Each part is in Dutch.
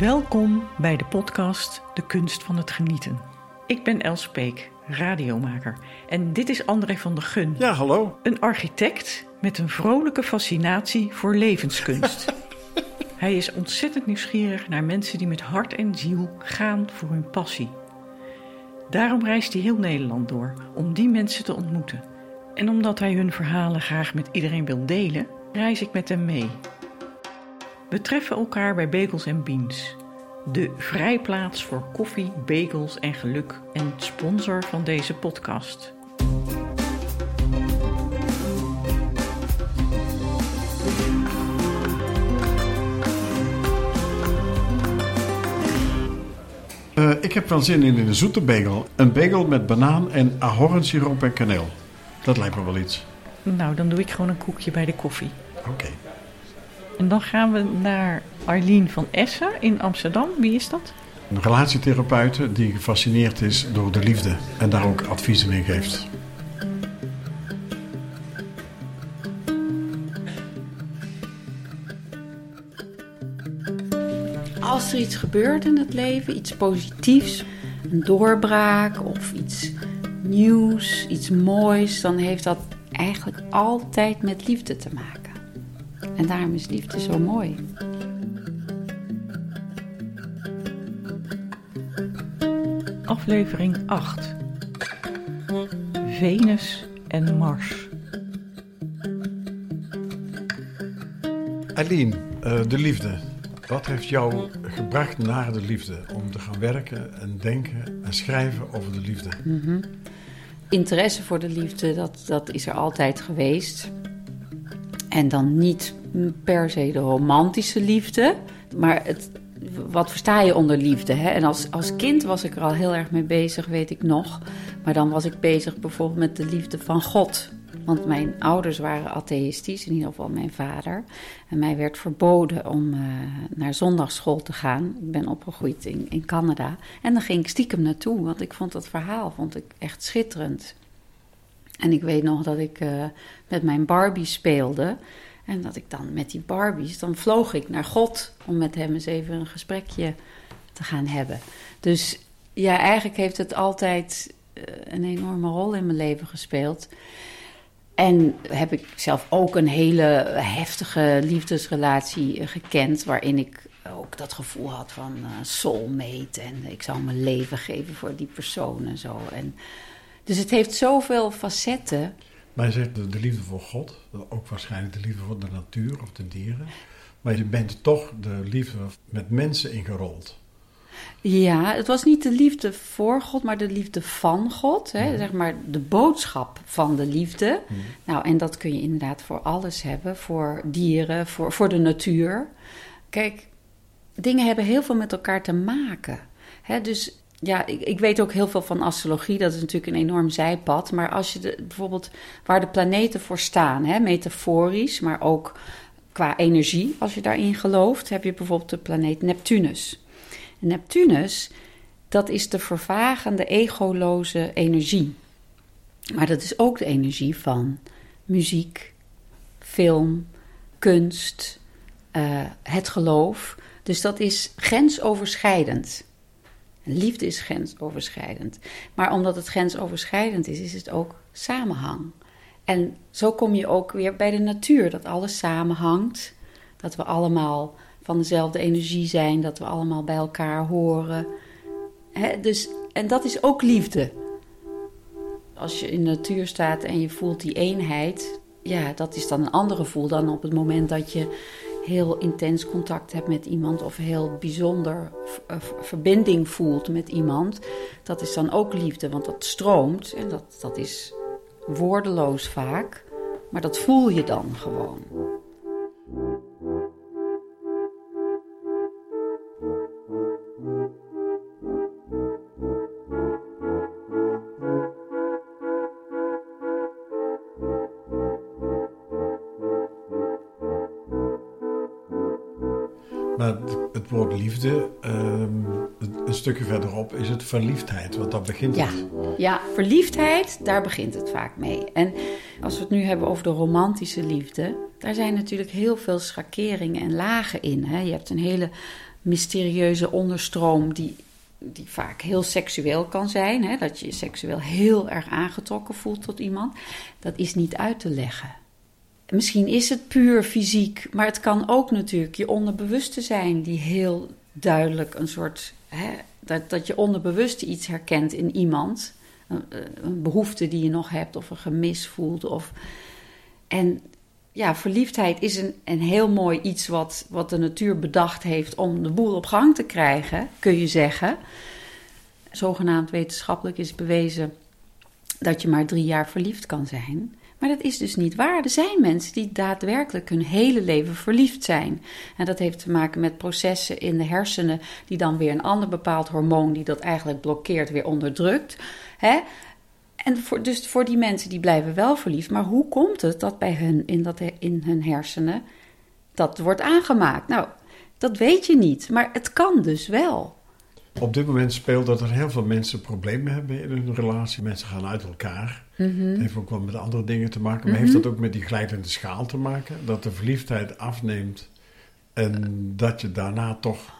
Welkom bij de podcast De Kunst van het Genieten. Ik ben Els Peek, radiomaker. En dit is André van der Gun. Ja, hallo. Een architect met een vrolijke fascinatie voor levenskunst. Hij is ontzettend nieuwsgierig naar mensen die met hart en ziel gaan voor hun passie. Daarom reist hij heel Nederland door om die mensen te ontmoeten. En omdat hij hun verhalen graag met iedereen wil delen, reis ik met hem mee. We treffen elkaar bij Bagels Beans, de vrijplaats voor koffie, bagels en geluk en sponsor van deze podcast. Uh, ik heb wel zin in een zoete bagel. Een bagel met banaan en ahornsiroop en kaneel. Dat lijkt me wel iets. Nou, dan doe ik gewoon een koekje bij de koffie. Oké. En dan gaan we naar Arlene van Essen in Amsterdam. Wie is dat? Een relatietherapeute die gefascineerd is door de liefde en daar ook adviezen in geeft. Als er iets gebeurt in het leven, iets positiefs, een doorbraak of iets nieuws, iets moois, dan heeft dat eigenlijk altijd met liefde te maken. En daarom is liefde zo mooi. Aflevering 8. Venus en Mars. Aline, uh, de liefde. Wat heeft jou gebracht naar de liefde? Om te gaan werken en denken en schrijven over de liefde? Mm Interesse voor de liefde, dat, dat is er altijd geweest. En dan niet per se de romantische liefde, maar het, wat versta je onder liefde? Hè? En als, als kind was ik er al heel erg mee bezig, weet ik nog. Maar dan was ik bezig bijvoorbeeld met de liefde van God. Want mijn ouders waren atheïstisch, in ieder geval mijn vader. En mij werd verboden om uh, naar zondagschool te gaan. Ik ben opgegroeid in, in Canada. En dan ging ik stiekem naartoe, want ik vond dat verhaal vond ik echt schitterend. En ik weet nog dat ik uh, met mijn Barbie speelde. En dat ik dan met die Barbies, dan vloog ik naar God om met hem eens even een gesprekje te gaan hebben. Dus ja, eigenlijk heeft het altijd uh, een enorme rol in mijn leven gespeeld. En heb ik zelf ook een hele heftige liefdesrelatie gekend, waarin ik ook dat gevoel had van uh, soulmate en ik zou mijn leven geven voor die persoon en zo. En, dus het heeft zoveel facetten. Maar je zegt de, de, liefde voor God, ook waarschijnlijk de liefde voor de natuur of de dieren. Maar je bent toch de liefde met mensen ingerold. Ja, het was niet de liefde voor God, maar de liefde van God. Hè? Zeg maar de boodschap van de liefde. Nou, en dat kun je inderdaad voor alles hebben. Voor dieren, voor, voor de natuur. Kijk, dingen hebben heel veel met elkaar te maken. Hè? Dus ja, ik, weet ook heel veel van astrologie. Dat is natuurlijk een enorm zijpad. Maar als je de, bijvoorbeeld waar de planeten voor staan, hè, metaforisch, maar ook qua energie, als je daarin gelooft, heb je bijvoorbeeld de planeet Neptunus. Neptunus, dat is de vervagende, egoloze energie. Maar dat is ook de energie van muziek, film, kunst, uh, het geloof. Dus dat is grensoverschrijdend. Liefde is grensoverschrijdend. Maar omdat het grensoverschrijdend is, is het ook samenhang. En zo kom je ook weer bij de natuur, dat alles samenhangt. Dat we allemaal van dezelfde energie zijn, dat we allemaal bij elkaar horen. dus, en dat is ook liefde. Als je in de natuur staat en je voelt die eenheid, ja, dat is dan een ander gevoel dan op het moment dat je heel intens contact hebt met iemand of heel bijzonder eh, verbinding voelt met iemand, dat is dan ook liefde, want dat stroomt en dat, dat is woordeloos vaak, maar dat voel je dan gewoon. Maar het woord liefde, um, een stukje verderop, is het verliefdheid. Want daar begint ja. het. Ja, verliefdheid, daar begint het vaak mee. En als we het nu hebben over de romantische liefde, daar zijn natuurlijk heel veel schakeringen en lagen in. Hè? Je hebt een hele mysterieuze onderstroom die, die vaak heel seksueel kan zijn. Hè? Dat je je seksueel heel erg aangetrokken voelt tot iemand. Dat is niet uit te leggen. Misschien is het puur fysiek, maar het kan ook natuurlijk je onderbewuste zijn die heel duidelijk een soort. Hè, dat, dat je onderbewuste iets herkent in iemand. Een, een, behoefte die je nog hebt of een gemis voelt. Of, en ja, verliefdheid is een, een heel mooi iets wat, wat de natuur bedacht heeft om de boel op gang te krijgen, kun je zeggen. Zogenaamd wetenschappelijk is bewezen dat je maar drie jaar verliefd kan zijn. Maar dat is dus niet waar. Er zijn mensen die daadwerkelijk hun hele leven verliefd zijn. En dat heeft te maken met processen in de hersenen, die dan weer een ander bepaald hormoon, die dat eigenlijk blokkeert, weer onderdrukt. Hè? En voor, dus voor die mensen die blijven wel verliefd. Maar hoe komt het dat bij hun in, dat, in hun hersenen dat wordt aangemaakt? Nou, dat weet je niet. Maar het kan dus wel. Op dit moment speelt dat er heel veel mensen problemen hebben in hun relatie. Mensen gaan uit elkaar. Mhm. Het heeft ook wel met andere dingen te maken. Maar heeft dat ook met die glijdende schaal te maken? Dat de verliefdheid afneemt en dat je daarna toch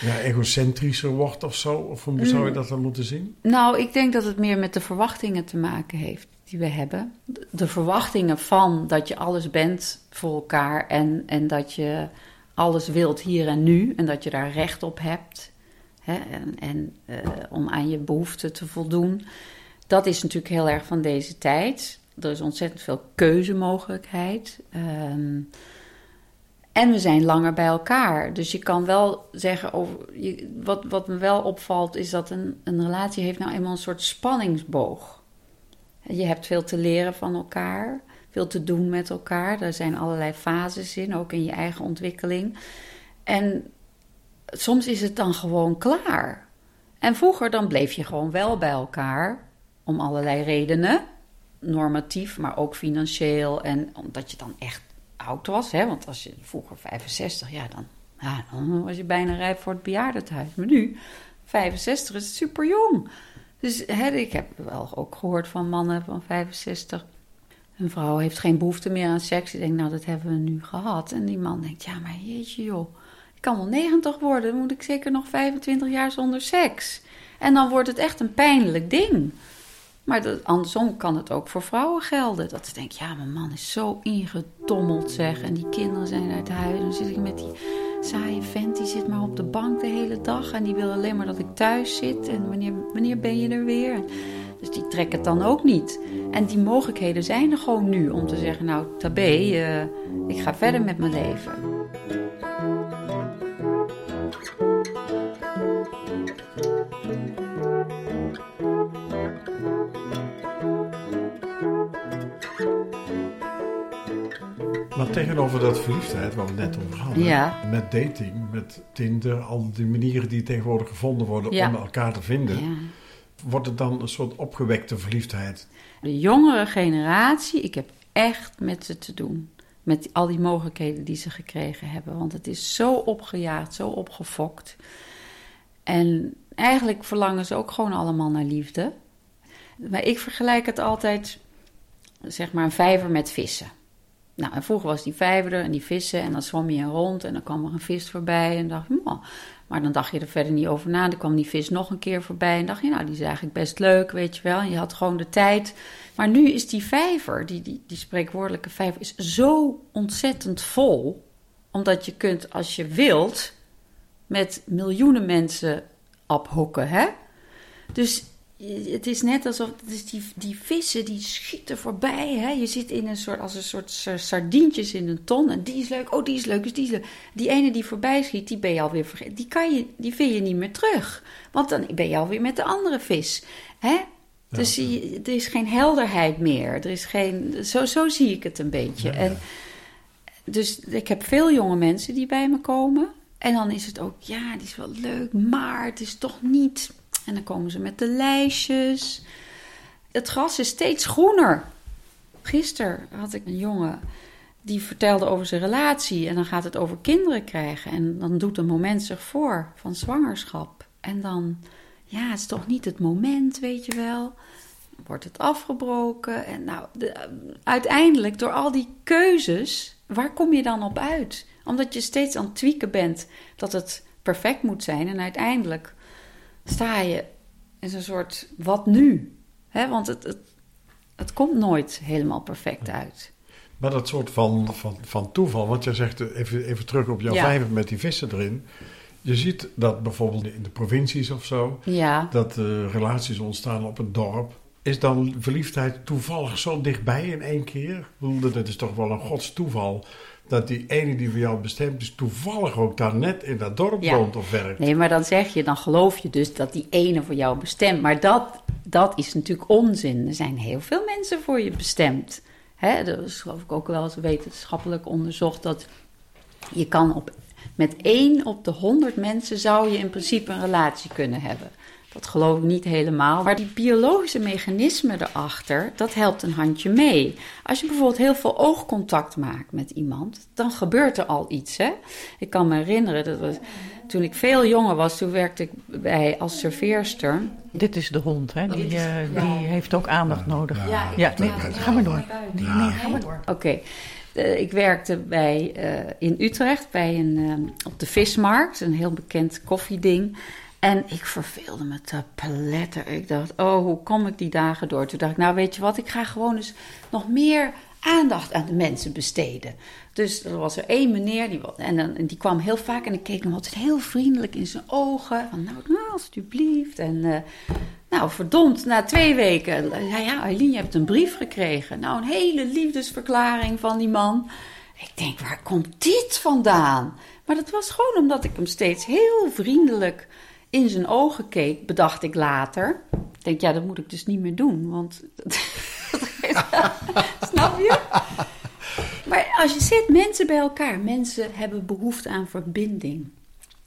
ja, egocentrischer wordt of zo? Of hoe zou je dat dan moeten zien? Nou, ik denk dat het meer met de verwachtingen te maken heeft die we hebben. De verwachtingen van dat je alles bent voor elkaar en, en dat je alles wilt hier en nu en dat je daar recht op hebt. Hè, en en uh, om aan je behoeften te voldoen. Dat is natuurlijk heel erg van deze tijd. Er is ontzettend veel keuzemogelijkheid. Um, en we zijn langer bij elkaar. Dus je kan wel zeggen, over, wat, wat me wel opvalt, is dat een, een relatie heeft nou eenmaal een soort spanningsboog. Je hebt veel te leren van elkaar, veel te doen met elkaar. Daar zijn allerlei fases in, ook in je eigen ontwikkeling. En soms is het dan gewoon klaar. En vroeger dan bleef je gewoon wel bij elkaar, om allerlei redenen. Normatief, maar ook financieel. En omdat je dan echt oud was. Hè? Want als je vroeger 65, ja, dan, ja, dan was je bijna rijp voor het bejaardentehuis. Maar nu, 65 is super jong. Dus hè, ik heb wel ook gehoord van mannen van 65. Een vrouw heeft geen behoefte meer aan seks. Ik denk, nou, dat hebben we nu gehad. En die man denkt, ja, maar jeetje joh. Ik kan wel 90 worden, dan moet ik zeker nog 25 jaar zonder seks. En dan wordt het echt een pijnlijk ding. Maar dat, andersom kan het ook voor vrouwen gelden. Dat ze denken, ja, mijn man is zo ingedommeld zeg. En die kinderen zijn uit huis. En dan zit ik met die saaie vent, die zit maar op de bank de hele dag. En die wil alleen maar dat ik thuis zit. En wanneer, wanneer ben je er weer? Dus die trekken het dan ook niet. En die mogelijkheden zijn er gewoon nu om te zeggen, nou, tabé, uh, ik ga verder met mijn leven. Tegenover dat verliefdheid, waar we net over hadden, Ja. met dating, met Tinder, al die manieren die tegenwoordig gevonden worden Ja. om elkaar te vinden, Ja. wordt het dan een soort opgewekte verliefdheid. De jongere generatie, ik heb echt met ze te doen. Met al die mogelijkheden die ze gekregen hebben. Want het is zo opgejaagd, zo opgefokt. En eigenlijk verlangen ze ook gewoon allemaal naar liefde. Maar ik vergelijk het altijd, zeg maar, een vijver met vissen. Nou, en vroeger was die vijver er en die vissen en dan zwom je rond en dan kwam er een vis voorbij en dacht je, "Mwah." maar dan dacht je er verder niet over na. Dan kwam die vis nog een keer voorbij en dacht je, nou, die is eigenlijk best leuk, weet je wel. En je had gewoon de tijd. Maar nu is die vijver, die, die, die spreekwoordelijke vijver, is zo ontzettend vol. Omdat je kunt, als je wilt, met miljoenen mensen ophokken, hè? Dus het is net alsof dus die, die vissen die schieten voorbij. Hè? Je zit in een soort, als een soort sa- sardientjes in een ton. En die is leuk, oh die is leuk, dus die is leuk. Die ene die voorbij schiet, die ben je alweer vergeten. Die, kan je, die vind je niet meer terug. Want dan ben je alweer met de andere vis. Hè? Dus je- er is geen helderheid meer. Er is geen, zo, zo zie ik het een beetje. Ja, ja. En dus ik heb veel jonge mensen die bij me komen. En dan is het ook, ja, die is wel leuk, maar het is toch niet. En dan komen ze met de lijstjes. Het gras is steeds groener. Gisteren had ik een jongen die vertelde over zijn relatie. En dan gaat het over kinderen krijgen. En dan doet een moment zich voor van zwangerschap. En dan, ja, het is toch niet het moment, weet je wel. wordt het afgebroken. En nou, de, uiteindelijk, door al die keuzes, waar kom je dan op uit? Omdat je steeds aan het tweaken bent dat het perfect moet zijn. En uiteindelijk sta je in een soort wat nu? He, want het, het, het komt nooit helemaal perfect uit. Maar dat soort van, van, van toeval, want je zegt even, even terug op jouw ja. vijver met die vissen erin. Je ziet dat bijvoorbeeld in de provincies of zo, ja. dat uh, relaties ontstaan op een dorp. Is dan verliefdheid toevallig zo dichtbij in één keer? Dat is toch wel een godstoeval dat die ene die voor jou bestemd is toevallig ook daar net in dat dorp Ja. woont of werkt. Nee, maar dan zeg je, dan geloof je dus dat die ene voor jou bestemt. Maar dat, dat is natuurlijk onzin. Er zijn heel veel mensen voor je bestemd. Hè, dat is geloof ik ook wel eens wetenschappelijk onderzocht dat je kan op, met één op de honderd mensen zou je in principe een relatie kunnen hebben. Dat geloof ik niet helemaal. Maar die biologische mechanismen erachter, dat helpt een handje mee. Als je bijvoorbeeld heel veel oogcontact maakt met iemand, dan gebeurt er al iets. Hè? Ik kan me herinneren, dat was, toen ik veel jonger was, toen werkte ik bij als serveerster. Dit is de hond, hè? Die, uh, die heeft ook aandacht nodig. Ja, Ja, nee, ga maar door. Nee, nee, ga maar door. Oké. Uh, ik werkte bij, uh, in Utrecht bij een, uh, op de vismarkt, een heel bekend koffieding. En ik verveelde me te pletter. Ik dacht, oh, hoe kom ik die dagen door? Toen dacht ik, nou weet je wat, ik ga gewoon eens nog meer aandacht aan de mensen besteden. Dus er was er één meneer, die, en, en die kwam heel vaak en ik keek hem altijd heel vriendelijk in zijn ogen. Van, nou, nou, alsjeblieft. En uh, nou, verdomd, na twee weken, ja, ja, Eileen, je hebt een brief gekregen. Nou, een hele liefdesverklaring van die man. Ik denk, waar komt dit vandaan? Maar dat was gewoon omdat ik hem steeds heel vriendelijk in zijn ogen keek, bedacht ik later. Ik denk, ja, dat moet ik dus niet meer doen, want... Snap je? Maar als je zit, mensen bij elkaar, mensen hebben behoefte aan verbinding.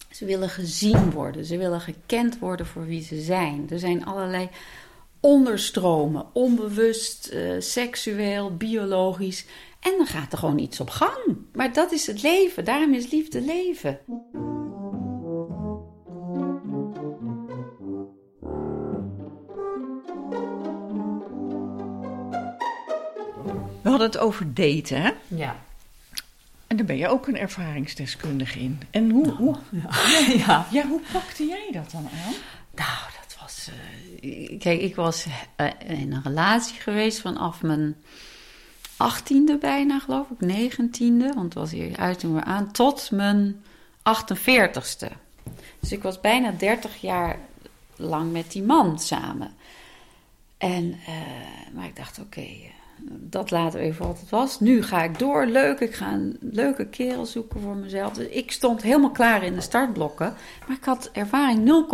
Ze willen gezien worden, ze willen gekend worden voor wie ze zijn. Er zijn allerlei onderstromen, onbewust, uh, seksueel, biologisch. En dan gaat er gewoon iets op gang. Maar dat is het leven, daarom is liefde leven. We hadden het over daten, hè? Ja. En daar ben je ook een ervaringsdeskundige in. En hoe, hoe, ja. ja. ja, hoe pakte jij dat dan aan? Nou, dat was. Uh, kijk, ik was uh, in een relatie geweest vanaf mijn achttiende bijna, geloof ik, negentiende, want het was hier uit toen we aan, tot mijn 48ste. Dus ik was bijna 30 jaar lang met die man samen. En, uh, maar ik dacht, oké, okay, dat laten we even wat het was. Nu ga ik door, leuk, ik ga een leuke kerel zoeken voor mezelf. Dus ik stond helemaal klaar in de startblokken, maar ik had ervaring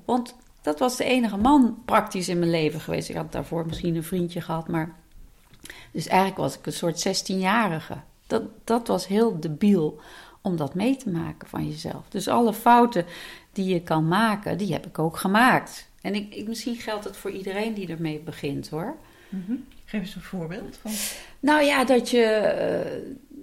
0,0. Want dat was de enige man praktisch in mijn leven geweest. Ik had daarvoor misschien een vriendje gehad, maar... Dus eigenlijk was ik een soort 16-jarige. Dat, dat was heel debiel om dat mee te maken van jezelf. Dus alle fouten die je kan maken, die heb ik ook gemaakt. En ik, misschien geldt het voor iedereen die ermee begint hoor. Mm-hmm. Geef eens een voorbeeld van. Nou ja, dat je.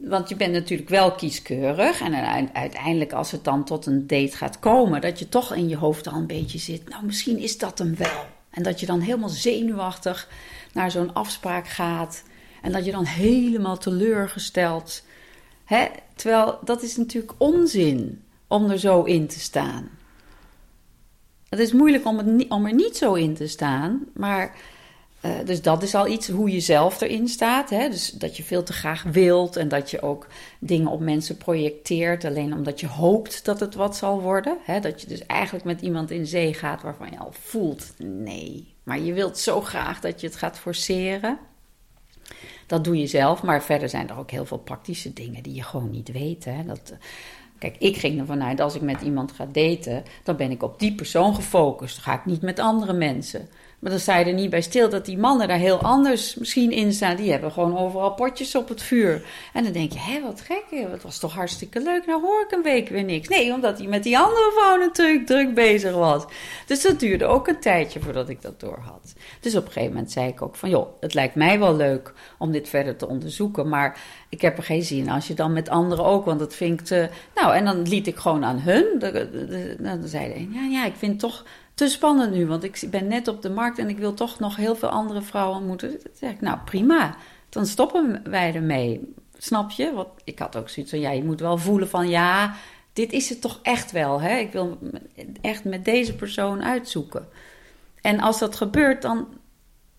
Uh, want je bent natuurlijk wel kieskeurig. En uiteindelijk, als het dan tot een date gaat komen, dat je toch in je hoofd al een beetje zit. Nou, misschien is dat hem wel. En dat je dan helemaal zenuwachtig naar zo'n afspraak gaat. En dat je dan helemaal teleurgesteld. Hè? Terwijl dat is natuurlijk onzin om er zo in te staan. Het is moeilijk om, om er niet zo in te staan, maar. Uh, dus dat is al iets hoe je zelf erin staat. Hè? Dus dat je veel te graag wilt en dat je ook dingen op mensen projecteert. Alleen omdat je hoopt dat het wat zal worden. Hè? Dat je dus eigenlijk met iemand in zee gaat waarvan je al voelt: nee. Maar je wilt zo graag dat je het gaat forceren. Dat doe je zelf, maar verder zijn er ook heel veel praktische dingen die je gewoon niet weet. Hè? Dat, kijk, ik ging ervan uit, als ik met iemand ga daten, dan ben ik op die persoon gefocust. Dan ga ik niet met andere mensen. Maar dan sta je er niet bij stil dat die mannen daar heel anders misschien in staan. Die hebben gewoon overal potjes op het vuur. En dan denk je, hé, wat gek, het was toch hartstikke leuk. Nou hoor ik een week weer niks. Nee, omdat hij met die andere vrouw natuurlijk druk bezig was. Dus dat duurde ook een tijdje voordat ik dat door had. Dus op een gegeven moment zei ik ook van, joh, het lijkt mij wel leuk om dit verder te onderzoeken. Maar ik heb er geen zin als je dan met anderen ook, want dat vind ik. Nou, en dan liet ik gewoon aan hun. Dan zeiden ja, ja, ik vind toch te spannend nu, want ik ben net op de markt en ik wil toch nog heel veel andere vrouwen ontmoeten. Dan zeg ik, nou prima, dan stoppen wij ermee. Snap je? Want ik had ook zoiets van, ja, je moet wel voelen van, ja, dit is het toch echt wel. Hè? Ik wil echt met deze persoon uitzoeken. En als dat gebeurt, dan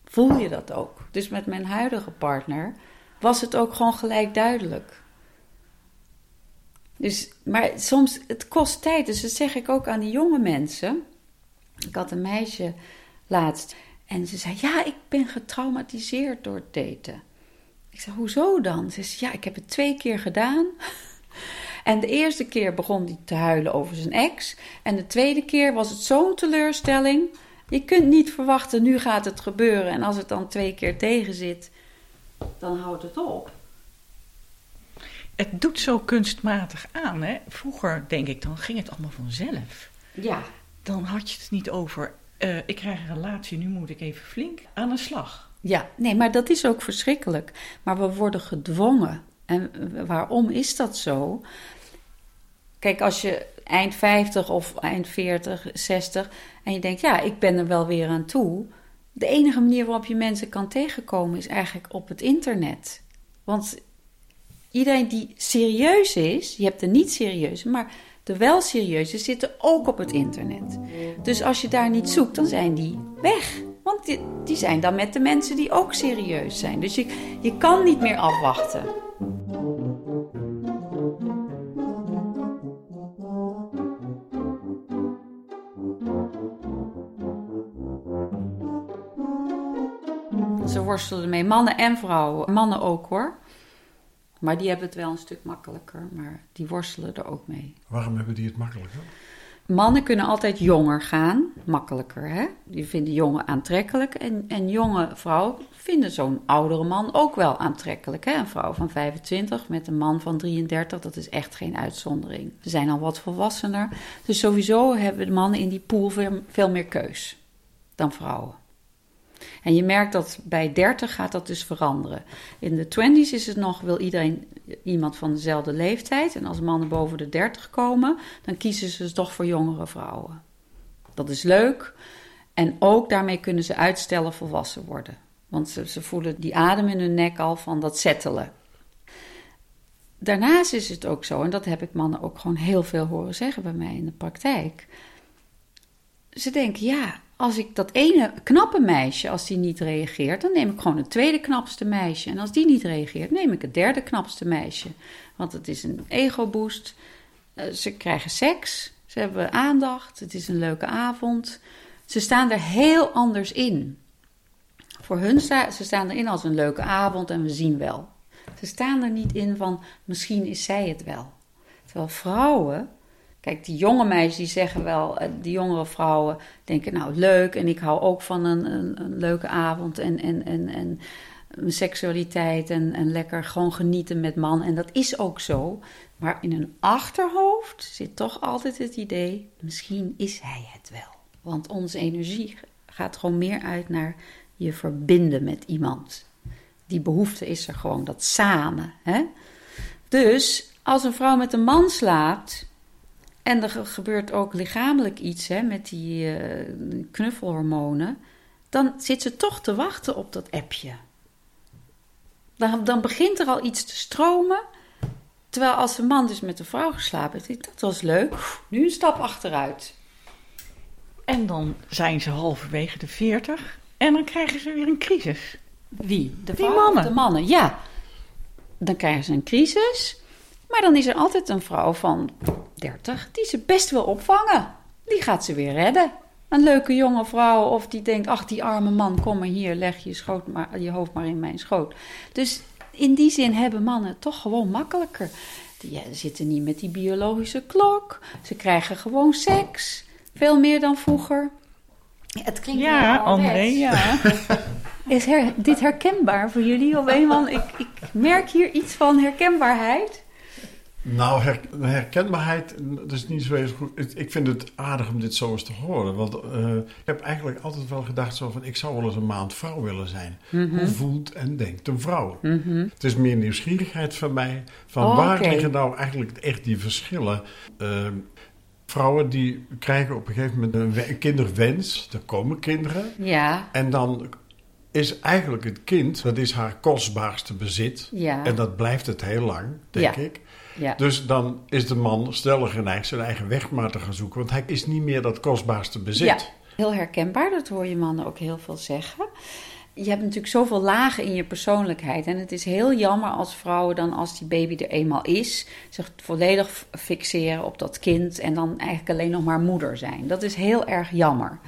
voel je dat ook. Dus met mijn huidige partner was het ook gewoon gelijk duidelijk. Dus, maar soms, het kost tijd. Dus dat zeg ik ook aan die jonge mensen. Ik had een meisje laatst en ze zei: Ja, ik ben getraumatiseerd door het daten. Ik zei: Hoezo dan? Ze zei: Ja, ik heb het twee keer gedaan. En de eerste keer begon hij te huilen over zijn ex. En de tweede keer was het zo'n teleurstelling. Je kunt niet verwachten, nu gaat het gebeuren. En als het dan twee keer tegen zit, dan houdt het op. Het doet zo kunstmatig aan. Hè? Vroeger, denk ik, dan ging het allemaal vanzelf. Ja. Dan had je het niet over, uh, ik krijg een relatie, nu moet ik even flink aan de slag. Ja, nee, maar dat is ook verschrikkelijk. Maar we worden gedwongen. En waarom is dat zo? Kijk, als je eind 50 of eind 40, 60 en je denkt, ja, ik ben er wel weer aan toe. De enige manier waarop je mensen kan tegenkomen is eigenlijk op het internet. Want iedereen die serieus is, je hebt de niet serieuze, maar de wel serieuze zitten ook op het internet. Dus als je daar niet zoekt, dan zijn die weg. Want die, zijn dan met de mensen die ook serieus zijn. Dus je, je kan niet meer afwachten. Ze worstelden mee, mannen en vrouwen. Mannen ook hoor. Maar die hebben het wel een stuk makkelijker, maar die worstelen er ook mee. Waarom hebben die het makkelijker? Mannen kunnen altijd jonger gaan, makkelijker. Hè? Die vinden jongen aantrekkelijk. En, en jonge vrouwen vinden zo'n oudere man ook wel aantrekkelijk. Hè? Een vrouw van 25 met een man van 33, dat is echt geen uitzondering. Ze zijn al wat volwassener. Dus sowieso hebben de mannen in die pool veel, veel meer keus dan vrouwen. En je merkt dat bij 30 gaat dat dus veranderen. In de 20s is het nog, wil iedereen iemand van dezelfde leeftijd. En als mannen boven de 30 komen, dan kiezen ze toch voor jongere vrouwen. Dat is leuk. En ook daarmee kunnen ze uitstellen volwassen worden. Want ze, ze voelen die adem in hun nek al van dat settelen. Daarnaast is het ook zo, en dat heb ik mannen ook gewoon heel veel horen zeggen bij mij in de praktijk. Ze denken, ja, als ik dat ene knappe meisje, als die niet reageert, dan neem ik gewoon het tweede knapste meisje. En als die niet reageert, neem ik het derde knapste meisje. Want het is een ego-boost. Eh, ze krijgen seks, ze hebben aandacht, het is een leuke avond. Ze staan er heel anders in. Voor hun ze staan erin als een leuke avond en we zien wel. Ze staan er niet in van misschien is zij het wel. Terwijl vrouwen Kijk, die jonge meisjes die zeggen wel, eh, die jongere vrouwen denken nou leuk en ik hou ook van een, een, een leuke avond en, en, en, en seksualiteit en, en lekker gewoon genieten met man. En dat is ook zo. Maar in hun achterhoofd zit toch altijd het idee, misschien is hij het wel. Want onze energie gaat gewoon meer uit naar je verbinden met iemand. Die behoefte is er gewoon, dat samen. Hè? Dus als een vrouw met een man slaapt, en er gebeurt ook lichamelijk iets hè, met die uh, knuffelhormonen. Dan zit ze toch te wachten op dat appje. Dan, dan begint er al iets te stromen. Terwijl als een man dus met een vrouw geslapen heeft, dat was leuk. Nu een stap achteruit. En dan zijn ze halverwege de 40 en dan krijgen ze weer een crisis. Wie? De Die mannen. De mannen, ja. Dan krijgen ze een crisis. Maar dan is er altijd een vrouw van 30 die ze best wil opvangen. Die gaat ze weer redden. Een leuke jonge vrouw of die denkt, ach die arme man, kom maar hier, leg je, schoot maar, je hoofd maar in mijn schoot. Dus in die zin hebben mannen het toch gewoon makkelijker. Die zitten niet met die biologische klok. Ze krijgen gewoon seks. Veel meer dan vroeger. het klinkt ja, André, ja. Is dit herkenbaar voor jullie? Of eenmaal, ik, ik merk hier iets van herkenbaarheid. Nou, herkenbaarheid, dat is niet zo heel goed. Ik vind het aardig om dit zo eens te horen. Want uh, ik heb eigenlijk altijd wel gedacht zo van... ik zou wel eens een maand vrouw willen zijn. Mhm. Hoe voelt en denkt een vrouw? Mhm. Het is meer nieuwsgierigheid van mij. Van oh, waar liggen nou eigenlijk echt die verschillen? Uh, Vrouwen die krijgen op een gegeven moment een kinderwens. Er komen kinderen. Ja, En dan is eigenlijk het kind, dat is haar kostbaarste bezit. ja, En dat blijft het heel lang, denk Ja. ik. Ja. Dus dan is de man sneller geneigd zijn eigen weg maar te gaan zoeken. Want hij is niet meer dat kostbaarste bezit. Ja, heel herkenbaar. Dat hoor je mannen ook heel veel zeggen. Je hebt natuurlijk zoveel lagen in je persoonlijkheid. En het is heel jammer als vrouwen dan, als die baby er eenmaal is, zich volledig fixeren op dat kind en dan eigenlijk alleen nog maar moeder zijn. Dat is heel erg jammer.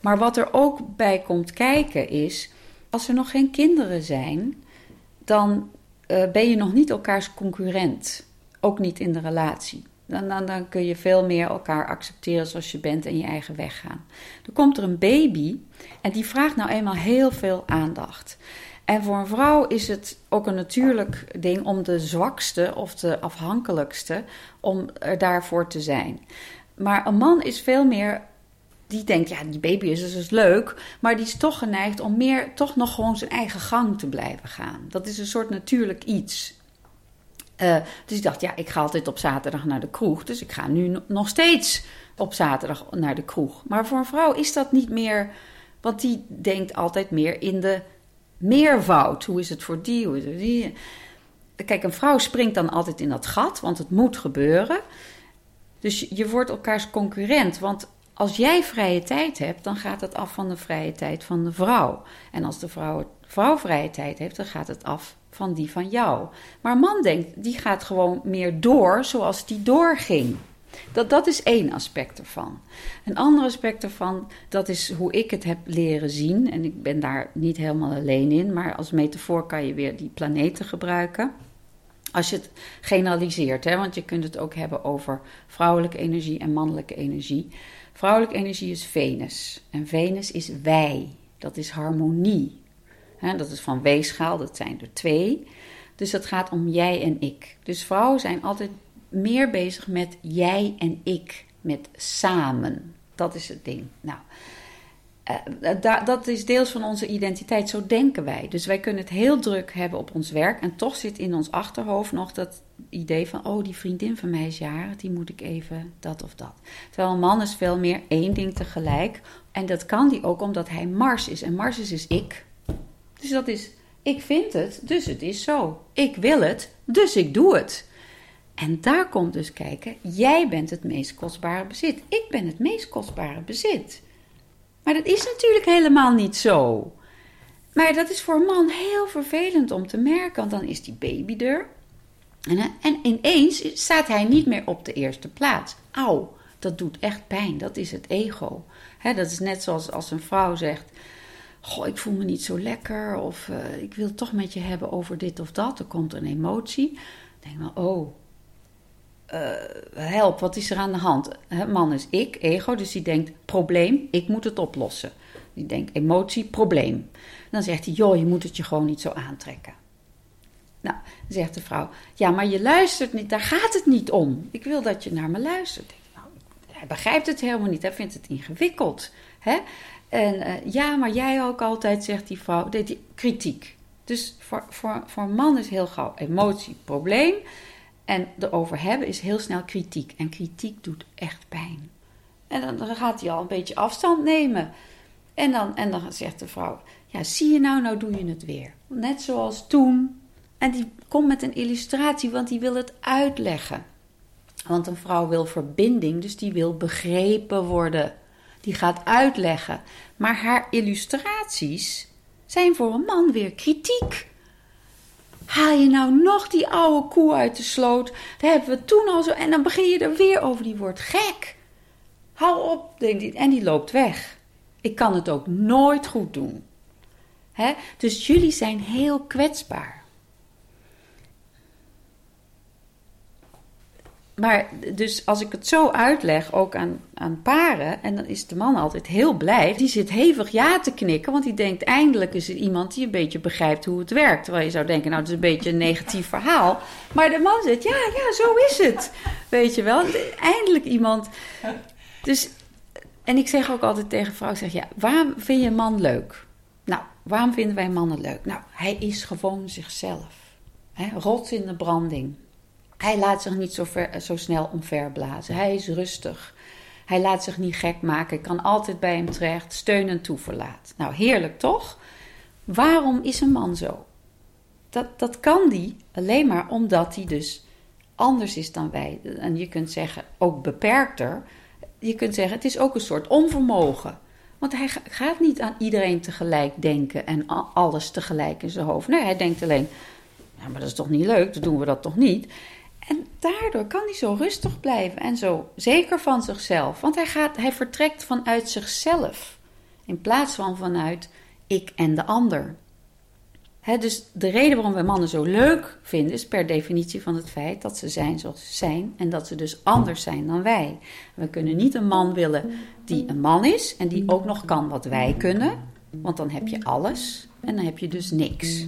Maar wat er ook bij komt kijken is, als er nog geen kinderen zijn, dan eh, ben je nog niet elkaars concurrent. Ook niet in de relatie. Dan, dan, dan kun je veel meer elkaar accepteren zoals je bent en je eigen weg gaan. Dan komt er een baby en die vraagt nou eenmaal heel veel aandacht. En voor een vrouw is het ook een natuurlijk ding om de zwakste of de afhankelijkste om er daarvoor te zijn. Maar een man is veel meer die denkt, ja, die baby is dus leuk, maar die is toch geneigd om meer toch nog gewoon zijn eigen gang te blijven gaan. Dat is een soort natuurlijk iets. Eh, dus ik dacht, ja, ik ga altijd op zaterdag naar de kroeg, dus ik ga nu no- nog steeds op zaterdag naar de kroeg. Maar voor een vrouw is dat niet meer, want die denkt altijd meer in de meervoud. Hoe is het voor die, hoe is het voor die? Kijk, een vrouw springt dan altijd in dat gat, want het moet gebeuren. Dus je- wordt elkaars concurrent. Want als jij vrije tijd hebt, dan gaat het af van de vrije tijd van de vrouw. En als de vrouw, vrouw vrije tijd heeft, dan gaat het af van die van jou. Maar man denkt, die gaat gewoon meer door zoals die doorging. Dat, dat is één aspect ervan. Een ander aspect ervan, dat is hoe ik het heb leren zien. En ik ben daar niet helemaal alleen in, maar als metafoor kan je weer die planeten gebruiken. Als je het generaliseert, hè, want je kunt het ook hebben over vrouwelijke energie en mannelijke energie. Vrouwelijke energie is Venus en Venus is wij, dat is harmonie. Dat is van weegschaal, dat zijn er twee. Dus dat gaat om jij en ik. Dus vrouwen zijn altijd meer bezig met jij en ik, met samen. Dat is het ding. Nou, eh, da- dat is deels van onze identiteit, zo denken wij. Dus wij kunnen het heel druk hebben op ons werk en toch zit in ons achterhoofd nog dat idee van, oh die vriendin van mij is jarig, die moet ik even dat of dat. Terwijl een man is veel meer één ding tegelijk en dat kan die ook omdat hij Mars is en Mars is dus ik. Dus dat is, ik vind het, dus het is zo. Ik wil het, dus ik doe het. En daar komt dus kijken, jij bent het meest kostbare bezit. Ik ben het meest kostbare bezit. Maar dat is natuurlijk helemaal niet zo. Maar dat is voor een man heel vervelend om te merken, want dan is die baby er. En, en ineens staat hij niet meer op de eerste plaats. Auw, dat doet echt pijn. Dat is het ego. Dat is net zoals als een vrouw zegt: Goh, ik voel me niet zo lekker. Of eh, ik wil het toch met je hebben over dit of dat. Er komt een emotie. Denk wel: Oh, eh, help, wat is er aan de hand? Hè, man is ik, ego, dus die denkt: Probleem, ik moet het oplossen. Die denkt: Emotie, probleem. Dan zegt hij: Joh, je moet het je gewoon niet zo aantrekken. Nou, zegt de vrouw: Ja, maar je luistert niet, daar gaat het niet om. Ik wil dat je naar me luistert. Denk, nou, hij begrijpt het helemaal niet, hij vindt het ingewikkeld. Hè? En eh, ja, maar jij ook altijd, zegt die vrouw, die kritiek. Dus voor, voor, voor een man is heel gauw emotie, probleem. En erover hebben is heel snel kritiek. En kritiek doet echt pijn. En dan gaat hij al een beetje afstand nemen. En dan, en dan zegt de vrouw: Ja, zie je nou, nou doe je het weer. Net zoals toen. En die komt met een illustratie, want die wil het uitleggen. Want een vrouw wil verbinding, dus die wil begrepen worden. Die gaat uitleggen. Maar haar illustraties zijn voor een man weer kritiek. Haal je nou nog die oude koe uit de sloot? Dat hebben we toen al zo. En dan begin je er weer over. Die wordt gek. Hou op. En die loopt weg. Ik kan het ook nooit goed doen. Hè? Dus jullie zijn heel kwetsbaar. Maar dus als ik het zo uitleg, ook aan, aan paren, en dan is de man altijd heel blij. Die zit hevig ja te knikken, want die denkt eindelijk is er iemand die een beetje begrijpt hoe het werkt. Terwijl je zou denken, nou, het is een beetje een negatief verhaal. Maar de man zegt, ja, ja, zo is het. Weet je wel, eindelijk iemand. Dus, en ik zeg ook altijd tegen vrouwen, zeg, ja, waarom vind je een man leuk? Nou, waarom vinden wij mannen leuk? Nou, hij is gewoon zichzelf. Hè, rots in de branding. Hij laat zich niet zo, ver, zo snel omverblazen. Hij is rustig. Hij laat zich niet gek maken. Ik kan altijd bij hem terecht. Steun en toeverlaat. Nou, heerlijk toch? Waarom is een man zo? Dat, dat kan die alleen maar omdat hij dus anders is dan wij. En je kunt zeggen, ook beperkter. Je kunt zeggen, het is ook een soort onvermogen. Want hij gaat niet aan iedereen tegelijk denken en alles tegelijk in zijn hoofd. Nee, hij denkt alleen, ja, maar dat is toch niet leuk, dan doen we dat toch niet. En daardoor kan hij zo rustig blijven en zo zeker van zichzelf. Want hij, gaat, hij vertrekt vanuit zichzelf in plaats van vanuit ik en de ander. dus de reden waarom wij mannen zo leuk vinden, is per definitie van het feit dat ze zijn zoals ze zijn en dat ze dus anders zijn dan wij. We kunnen niet een man willen die een man is en die ook nog kan wat wij kunnen, want dan heb je alles en dan heb je dus niks.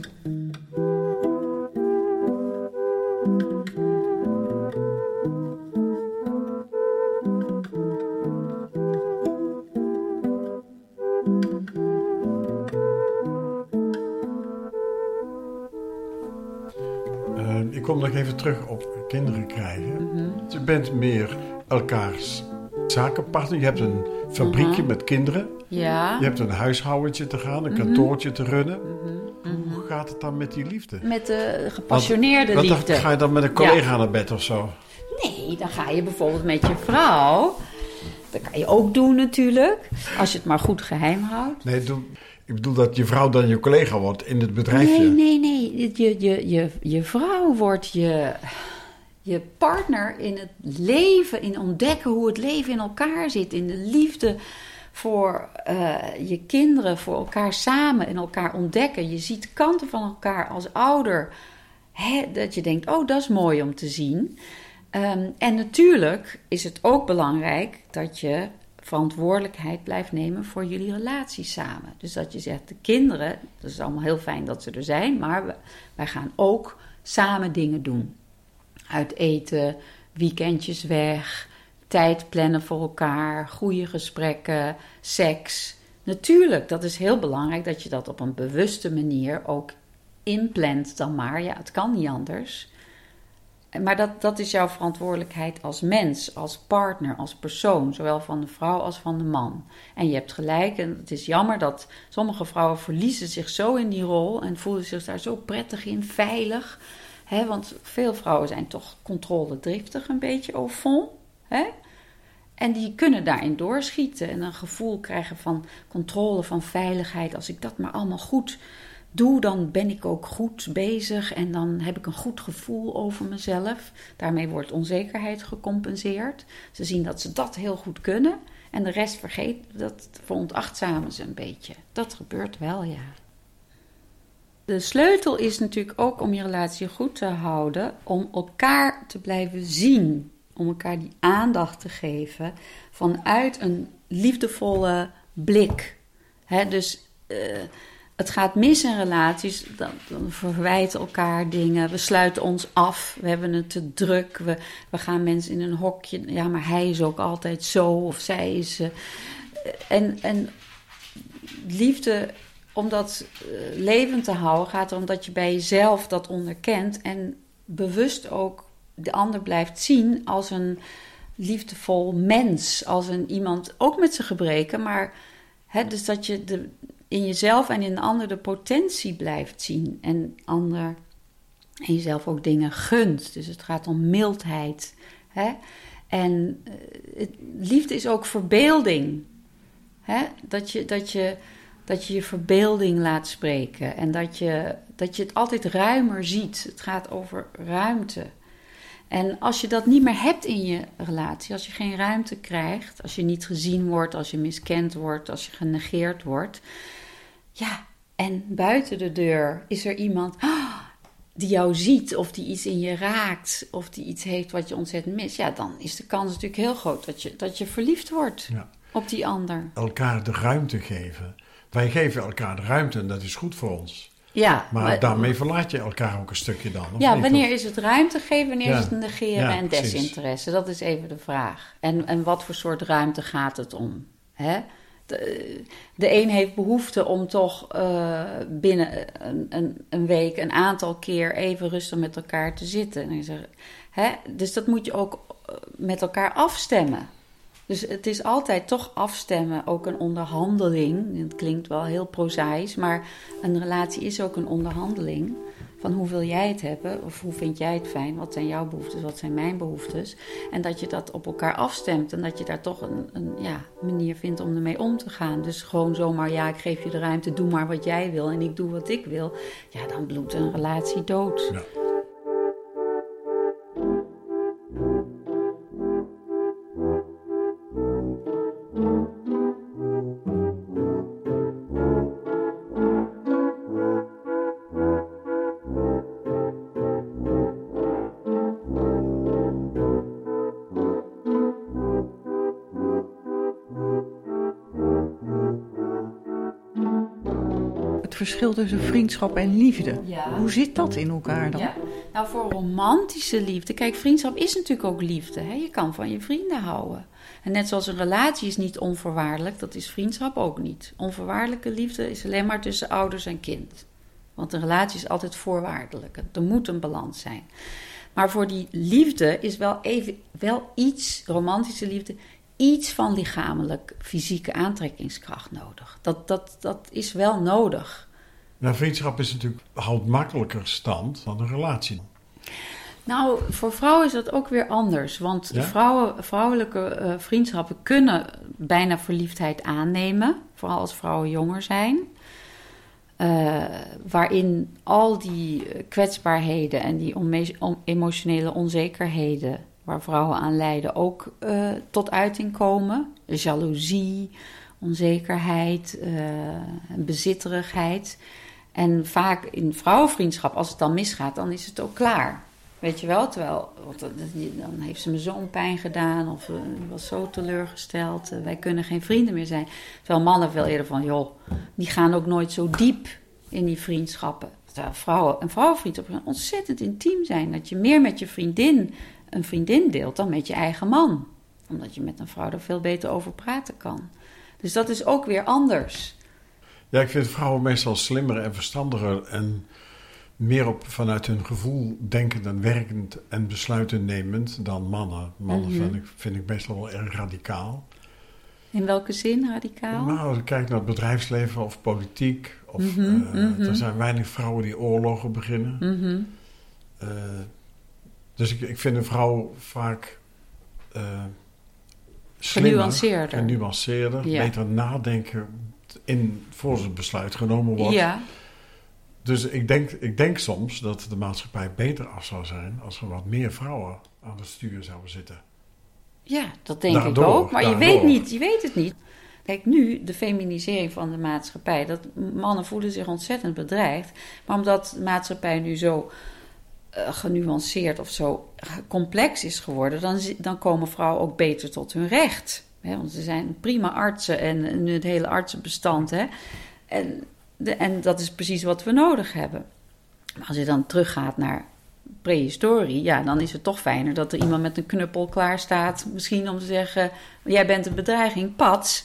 Kom nog even terug op kinderen krijgen. Je bent meer elkaars zakenpartner. Je hebt een fabriekje met kinderen. Ja. Je hebt een huishoudentje te gaan, een kantoortje te runnen. Hoe gaat het dan met die liefde? Met de gepassioneerde wat, liefde. Ga je dan met een collega naar bed of zo? Nee, dan ga je bijvoorbeeld met je vrouw. Dat kan je ook doen natuurlijk, als je het maar goed geheim houdt. Nee, doe, ik bedoel dat je vrouw dan je collega wordt in het bedrijfje. Nee, nee, nee. Je, je, je, je vrouw wordt je, je partner in het leven, in ontdekken hoe het leven in elkaar zit, in de liefde voor uh, je kinderen, voor elkaar samen en elkaar ontdekken. Je ziet kanten van elkaar als ouder. Hè, dat je denkt, oh, dat is mooi om te zien. Um, en natuurlijk is het ook belangrijk dat je verantwoordelijkheid blijft nemen voor jullie relatie samen. Dus dat je zegt, de kinderen, dat is allemaal heel fijn dat ze er zijn, maar wij gaan ook samen dingen doen. Uit eten, weekendjes weg, tijd plannen voor elkaar, goede gesprekken, seks. Natuurlijk, dat is heel belangrijk dat je dat op een bewuste manier ook inplant dan maar. Ja, het kan niet anders. Maar dat, dat is jouw verantwoordelijkheid als mens, als partner, als persoon, zowel van de vrouw als van de man. En je hebt gelijk, en het is jammer dat sommige vrouwen verliezen zich zo in die rol en voelen zich daar zo prettig in, veilig. Want veel vrouwen zijn toch controledriftig een beetje au fond. Hè? En die kunnen daarin doorschieten en een gevoel krijgen van controle, van veiligheid. Als ik dat maar allemaal goed doe, dan ben ik ook goed bezig en dan heb ik een goed gevoel over mezelf. Daarmee wordt onzekerheid gecompenseerd. Ze zien dat ze dat heel goed kunnen en de rest vergeet, dat veronachtzamen ze een beetje. Dat gebeurt wel, ja. De sleutel is natuurlijk ook om je relatie goed te houden, om elkaar te blijven zien, om elkaar die aandacht te geven vanuit een liefdevolle blik. dus uh, het gaat mis in relaties. Dan, dan verwijten elkaar dingen. We sluiten ons af. We hebben het te druk. We, we gaan mensen in een hokje. Ja, maar hij is ook altijd zo. Of zij is. Uh, en, en liefde, om dat uh, levend te houden, gaat erom dat je bij jezelf dat onderkent. En bewust ook de ander blijft zien als een liefdevol mens. Als een iemand, ook met zijn gebreken, maar. Hè, dus dat je de, in jezelf en in de ander de potentie blijft zien. En ander en jezelf ook dingen gunt. Dus het gaat om mildheid. Hè? En het, liefde is ook verbeelding. Hè? Dat, je, dat, je, dat je je verbeelding laat spreken. En dat je, dat je het altijd ruimer ziet. Het gaat over ruimte. En als je dat niet meer hebt in je relatie, als je geen ruimte krijgt, als je niet gezien wordt, als je miskend wordt, als je genegeerd wordt, ja, en buiten de deur is er iemand ah, die jou ziet of die iets in je raakt of die iets heeft wat je ontzettend mist. Ja, dan is de kans natuurlijk heel groot dat je, dat je verliefd wordt ja. op die ander. Elkaar de ruimte geven. Wij geven elkaar de ruimte en dat is goed voor ons. Ja, maar, daarmee verlaat je elkaar ook een stukje dan. Ja, wanneer is het ruimte geven, wanneer is het negeren en desinteresse? Dat is even de vraag. En, en wat voor soort ruimte gaat het om? Hè? De, een heeft behoefte om toch eh, binnen een, een, een, week een aantal keer even rustig met elkaar te zitten. En zeg, hè? Dus dat moet je ook eh, met elkaar afstemmen. Dus het is altijd toch afstemmen, ook een onderhandeling. Het klinkt wel heel prozaïs, maar een relatie is ook een onderhandeling. Van hoe wil jij het hebben? Of hoe vind jij het fijn? Wat zijn jouw behoeftes? Wat zijn mijn behoeftes? En dat je dat op elkaar afstemt. En dat je daar toch een, een ja, manier vindt om ermee om te gaan. Dus gewoon zomaar, ja, ik geef je de ruimte, doe maar wat jij wil en ik doe wat ik wil. Ja, dan bloedt een relatie dood. Verschil tussen vriendschap en liefde. Hoe zit dat in elkaar dan? Ja. Nou, voor romantische liefde. Kijk, vriendschap is natuurlijk ook liefde. Hè? Je kan van je vrienden houden. En net zoals een relatie is niet onvoorwaardelijk, dat is vriendschap ook niet. Onvoorwaardelijke liefde is alleen maar tussen ouders en kind. Want een relatie is altijd voorwaardelijk. Er moet een balans zijn. Maar voor die liefde is wel even wel iets, romantische liefde, iets van lichamelijk, fysieke aantrekkingskracht nodig. Dat, dat, dat is wel nodig. Nou, vriendschap is natuurlijk, houdt makkelijker stand dan een relatie. Nou, voor vrouwen is dat ook weer anders. Want vrouwen, vrouwelijke uh, vriendschappen kunnen bijna verliefdheid aannemen. Vooral als vrouwen jonger zijn. Uh, waarin al die kwetsbaarheden en die emotionele onzekerheden waar vrouwen aan lijden ook uh, tot uiting komen. Jaloezie, onzekerheid, bezitterigheid. En vaak in vrouwenvriendschap, als het dan misgaat, dan is het ook klaar. Weet je wel, terwijl dan heeft ze me zo'n pijn gedaan of uh, was zo teleurgesteld. Uh, wij kunnen geen vrienden meer zijn. Terwijl mannen veel eerder van, joh, die gaan ook nooit zo diep in die vriendschappen. Terwijl vrouwen, een vrouwenvriendschap ontzettend intiem zijn. Dat je meer met je vriendin een vriendin deelt dan met je eigen man. Omdat je met een vrouw er veel beter over praten kan. Dus dat is ook weer anders. Ja, ik vind vrouwen meestal slimmer en verstandiger en meer op vanuit hun gevoel denkend en werkend en besluiten nemend dan mannen. Mannen mhm. vind, ik, vind ik meestal wel erg radicaal. In welke zin radicaal? Nou, als ik kijk naar het bedrijfsleven of politiek. Of, mm Er zijn weinig vrouwen die oorlogen beginnen. Mhm. Eh, dus ik, ik vind een vrouw vaak uh, slimmer, genuanceerder, genuanceerder beter nadenken in, voor zijn besluit genomen wordt. Ja. Dus ik denk, ik denk soms dat de maatschappij beter af zou zijn als er wat meer vrouwen aan het stuur zouden zitten. Ja, dat denk ik ook. Maar je weet, niet, je weet het niet. Kijk, nu de feminisering van de maatschappij. Dat mannen voelen zich ontzettend bedreigd. Maar omdat de maatschappij nu zo uh, genuanceerd of zo complex is geworden, dan, dan komen vrouwen ook beter tot hun recht. Hè, want ze zijn prima artsen en nu het hele artsenbestand. Hè, en, de, en dat is precies wat we nodig hebben. Maar als je dan teruggaat naar prehistorie, ja, dan is het toch fijner dat er iemand met een knuppel klaar staat. Misschien om te zeggen: Jij bent een bedreiging, pats.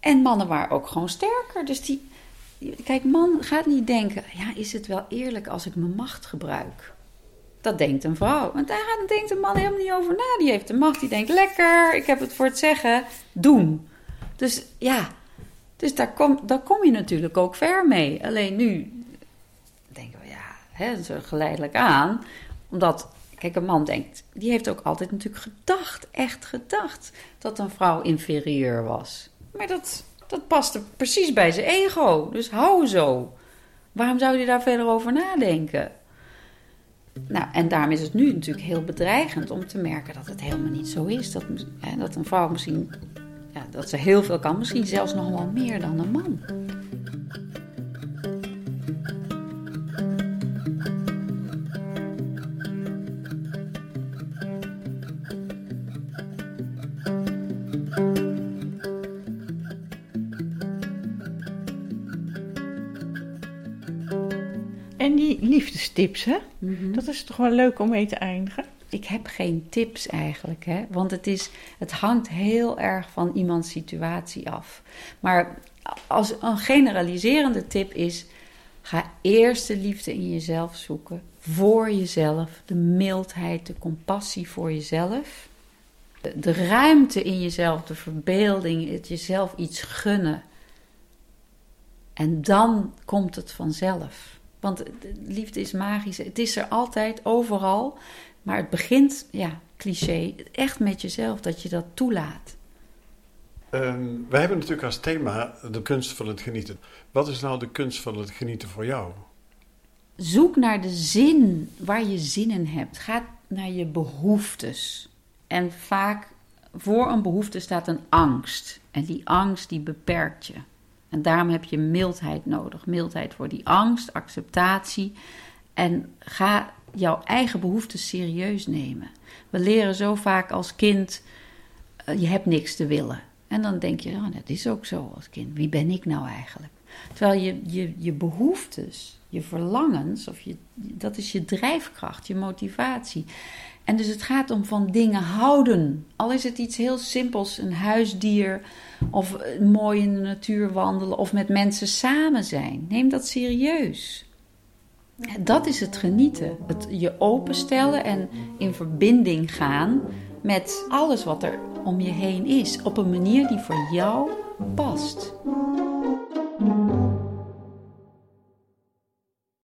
En mannen waren ook gewoon sterker. Dus die. Kijk, man gaat niet denken: ja, is het wel eerlijk als ik mijn macht gebruik? Dat denkt een vrouw. Want daar denkt een man helemaal niet over na. Die heeft de macht. Die denkt, lekker, ik heb het voor het zeggen. Doen. Dus ja, dus daar kom, daar kom je natuurlijk ook ver mee. Alleen nu denken we, ja, hè, zo geleidelijk aan. Omdat, kijk, een man denkt, die heeft ook altijd natuurlijk gedacht, echt gedacht, dat een vrouw inferieur was. Maar dat, dat paste precies bij zijn ego. Dus hou zo. Waarom zou je daar verder over nadenken? Nou, en daarom is het nu natuurlijk heel bedreigend om te merken dat het helemaal niet zo is. Dat, dat een vrouw misschien, ja, dat ze heel veel kan, misschien zelfs nog wel meer dan een man. Liefdestips, hè? Mhm. Dat is toch wel leuk om mee te eindigen? ik heb geen tips eigenlijk, hè? want het, is, het hangt heel erg van iemands situatie af. Maar als een generaliserende tip is: ga eerst de liefde in jezelf zoeken, voor jezelf, de mildheid, de compassie voor jezelf. De ruimte in jezelf, de verbeelding, het jezelf iets gunnen. En dan komt het vanzelf. Want liefde is magisch. Het is er altijd, overal. Maar het begint, ja, cliché, echt met jezelf, dat je dat toelaat. Um, wij hebben natuurlijk als thema de kunst van het genieten. Wat is nou de kunst van het genieten voor jou? Zoek naar de zin waar je zin in hebt. Ga naar je behoeftes. En vaak voor een behoefte staat een angst. En die angst die beperkt je. En daarom heb je mildheid nodig. Mildheid voor die angst, acceptatie. En ga jouw eigen behoeften serieus nemen. We leren zo vaak als kind: uh, je hebt niks te willen. En dan denk je, oh, dat is ook zo als kind. Wie ben ik nou eigenlijk? Terwijl je, je, je behoeftes, je verlangens, of je, dat is je drijfkracht, je motivatie. En dus het gaat om van dingen houden. Al is het iets heel simpels, een huisdier of mooi in de natuur wandelen of met mensen samen zijn. Neem dat serieus. Dat is het genieten. Het je openstellen en in verbinding gaan met alles wat er om je heen is. Op een manier die voor jou past.